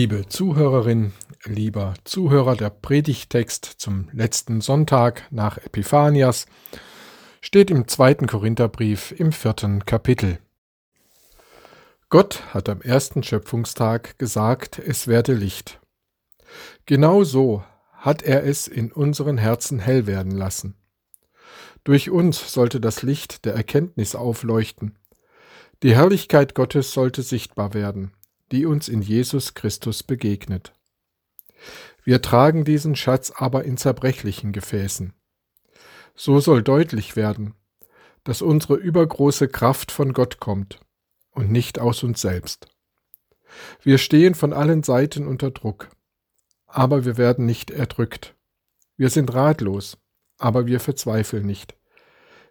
Liebe Zuhörerin, lieber Zuhörer, der Predigtext zum letzten Sonntag nach Epiphanias steht im zweiten Korintherbrief im vierten Kapitel. Gott hat am ersten Schöpfungstag gesagt, es werde Licht. Genau so hat er es in unseren Herzen hell werden lassen. Durch uns sollte das Licht der Erkenntnis aufleuchten. Die Herrlichkeit Gottes sollte sichtbar werden die uns in Jesus Christus begegnet. Wir tragen diesen Schatz aber in zerbrechlichen Gefäßen. So soll deutlich werden, dass unsere übergroße Kraft von Gott kommt und nicht aus uns selbst. Wir stehen von allen Seiten unter Druck, aber wir werden nicht erdrückt. Wir sind ratlos, aber wir verzweifeln nicht.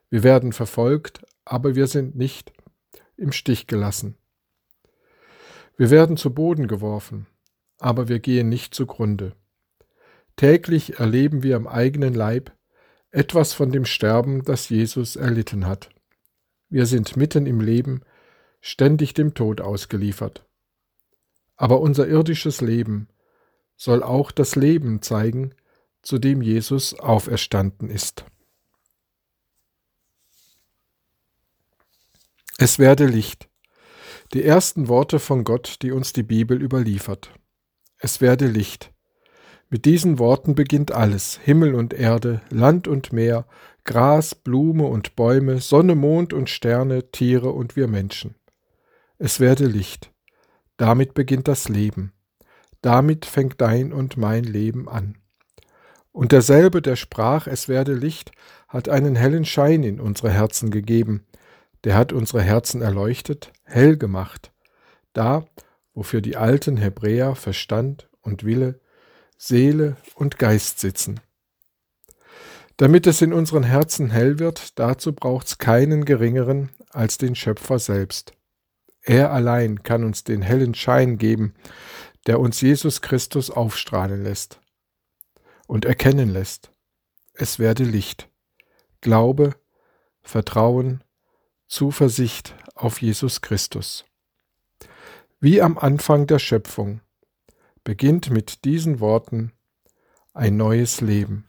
Wir werden verfolgt, aber wir sind nicht im Stich gelassen. Wir werden zu Boden geworfen, aber wir gehen nicht zugrunde. Täglich erleben wir am eigenen Leib etwas von dem Sterben, das Jesus erlitten hat. Wir sind mitten im Leben, ständig dem Tod ausgeliefert. Aber unser irdisches Leben soll auch das Leben zeigen, zu dem Jesus auferstanden ist. Es werde Licht. Die ersten Worte von Gott, die uns die Bibel überliefert. Es werde Licht. Mit diesen Worten beginnt alles, Himmel und Erde, Land und Meer, Gras, Blume und Bäume, Sonne, Mond und Sterne, Tiere und wir Menschen. Es werde Licht. Damit beginnt das Leben. Damit fängt dein und mein Leben an. Und derselbe, der sprach, es werde Licht, hat einen hellen Schein in unsere Herzen gegeben, der hat unsere Herzen erleuchtet, hell gemacht, da, wofür die alten Hebräer Verstand und Wille, Seele und Geist sitzen. Damit es in unseren Herzen hell wird, dazu braucht's keinen geringeren als den Schöpfer selbst. Er allein kann uns den hellen Schein geben, der uns Jesus Christus aufstrahlen lässt und erkennen lässt. Es werde Licht. Glaube, Vertrauen, Zuversicht auf Jesus Christus. Wie am Anfang der Schöpfung beginnt mit diesen Worten ein neues Leben.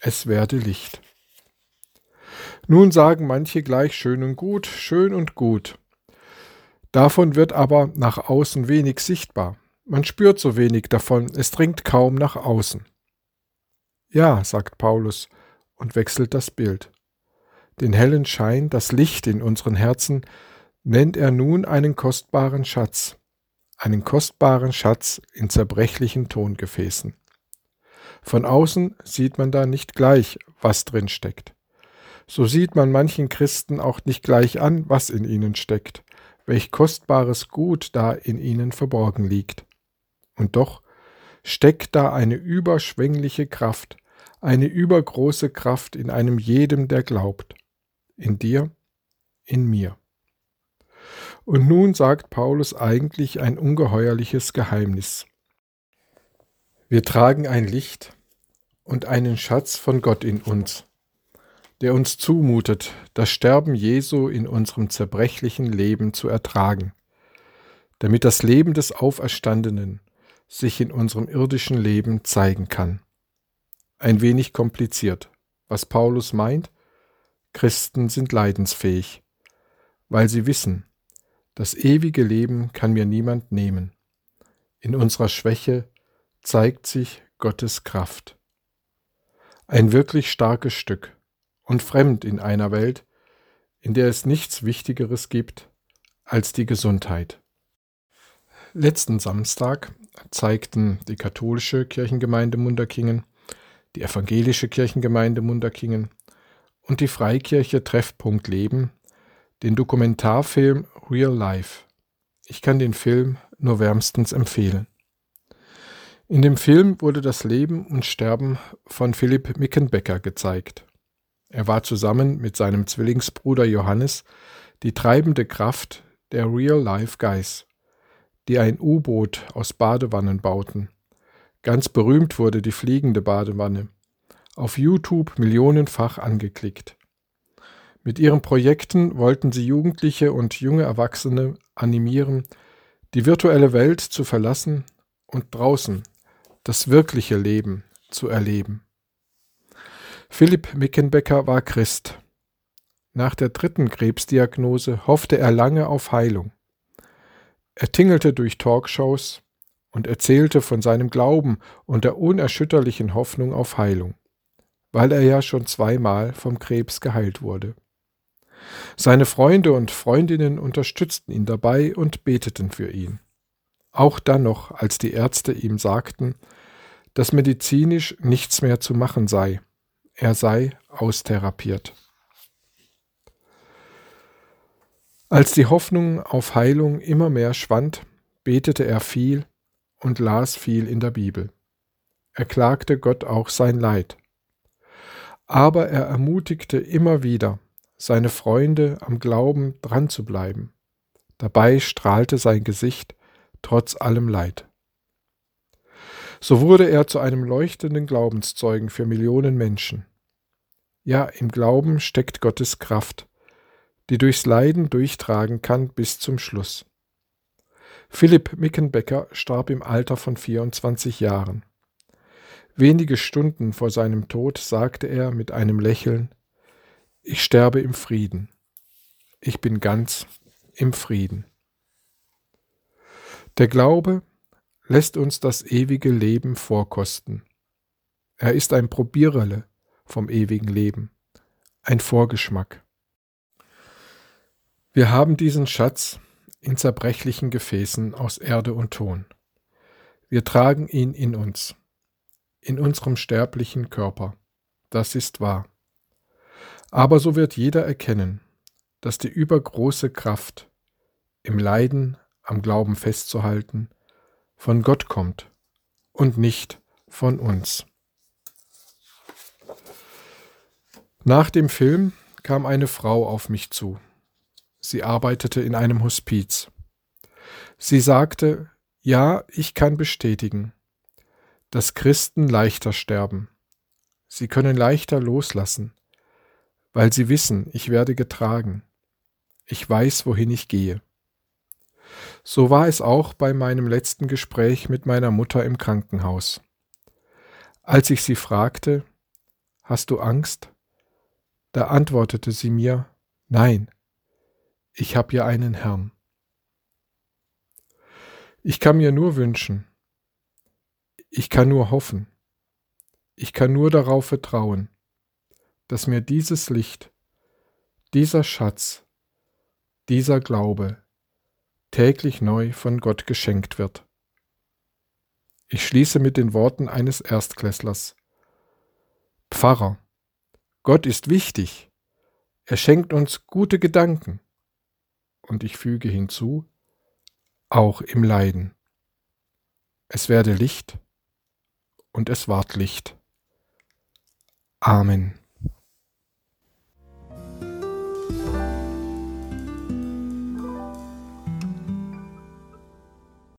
Es werde Licht. Nun sagen manche gleich schön und gut, schön und gut. Davon wird aber nach außen wenig sichtbar. Man spürt so wenig davon, es dringt kaum nach außen. Ja, sagt Paulus und wechselt das Bild den hellen Schein, das Licht in unseren Herzen, nennt er nun einen kostbaren Schatz, einen kostbaren Schatz in zerbrechlichen Tongefäßen. Von außen sieht man da nicht gleich, was drin steckt. So sieht man manchen Christen auch nicht gleich an, was in ihnen steckt, welch kostbares Gut da in ihnen verborgen liegt. Und doch steckt da eine überschwängliche Kraft, eine übergroße Kraft in einem jedem, der glaubt in dir, in mir. Und nun sagt Paulus eigentlich ein ungeheuerliches Geheimnis. Wir tragen ein Licht und einen Schatz von Gott in uns, der uns zumutet, das Sterben Jesu in unserem zerbrechlichen Leben zu ertragen, damit das Leben des Auferstandenen sich in unserem irdischen Leben zeigen kann. Ein wenig kompliziert. Was Paulus meint, Christen sind leidensfähig, weil sie wissen, das ewige Leben kann mir niemand nehmen. In unserer Schwäche zeigt sich Gottes Kraft. Ein wirklich starkes Stück und fremd in einer Welt, in der es nichts Wichtigeres gibt als die Gesundheit. Letzten Samstag zeigten die katholische Kirchengemeinde Munderkingen, die evangelische Kirchengemeinde Munderkingen und die Freikirche Treffpunkt Leben den Dokumentarfilm Real Life. Ich kann den Film nur wärmstens empfehlen. In dem Film wurde das Leben und Sterben von Philipp Mickenbecker gezeigt. Er war zusammen mit seinem Zwillingsbruder Johannes die treibende Kraft der Real Life Guys, die ein U-Boot aus Badewannen bauten. Ganz berühmt wurde die fliegende Badewanne auf YouTube millionenfach angeklickt. Mit ihren Projekten wollten sie Jugendliche und junge Erwachsene animieren, die virtuelle Welt zu verlassen und draußen das wirkliche Leben zu erleben. Philipp Mickenbecker war Christ. Nach der dritten Krebsdiagnose hoffte er lange auf Heilung. Er tingelte durch Talkshows und erzählte von seinem Glauben und der unerschütterlichen Hoffnung auf Heilung, weil er ja schon zweimal vom Krebs geheilt wurde. Seine Freunde und Freundinnen unterstützten ihn dabei und beteten für ihn. Auch dann noch, als die Ärzte ihm sagten, dass medizinisch nichts mehr zu machen sei, er sei austherapiert. Als die Hoffnung auf Heilung immer mehr schwand, betete er viel und las viel in der Bibel. Er klagte Gott auch sein Leid. Aber er ermutigte immer wieder, seine Freunde am Glauben dran zu bleiben. Dabei strahlte sein Gesicht trotz allem Leid. So wurde er zu einem leuchtenden Glaubenszeugen für Millionen Menschen. Ja, im Glauben steckt Gottes Kraft, die durchs Leiden durchtragen kann bis zum Schluss. Philipp Mickenbecker starb im Alter von 24 Jahren. Wenige Stunden vor seinem Tod sagte er mit einem Lächeln, ich sterbe im Frieden. Ich bin ganz im Frieden. Der Glaube lässt uns das ewige Leben vorkosten. Er ist ein Probierele vom ewigen Leben, ein Vorgeschmack. Wir haben diesen Schatz in zerbrechlichen Gefäßen aus Erde und Ton. Wir tragen ihn in uns, in unserem sterblichen Körper. Das ist wahr. Aber so wird jeder erkennen, dass die übergroße Kraft, im Leiden am Glauben festzuhalten, von Gott kommt und nicht von uns. Nach dem Film kam eine Frau auf mich zu. Sie arbeitete in einem Hospiz. Sie sagte, ja, ich kann bestätigen, dass Christen leichter sterben. Sie können leichter loslassen, weil sie wissen, ich werde getragen. Ich weiß, wohin ich gehe. So war es auch bei meinem letzten Gespräch mit meiner Mutter im Krankenhaus. Als ich sie fragte, Hast du Angst? Da antwortete sie mir, Nein, ich habe ja einen Herrn. Ich kann mir nur wünschen, ich kann nur hoffen, ich kann nur darauf vertrauen, dass mir dieses Licht, dieser Schatz, dieser Glaube täglich neu von Gott geschenkt wird. Ich schließe mit den Worten eines Erstklässlers. Pfarrer, Gott ist wichtig, er schenkt uns gute Gedanken und ich füge hinzu, auch im Leiden. Es werde Licht und es ward Licht. Amen.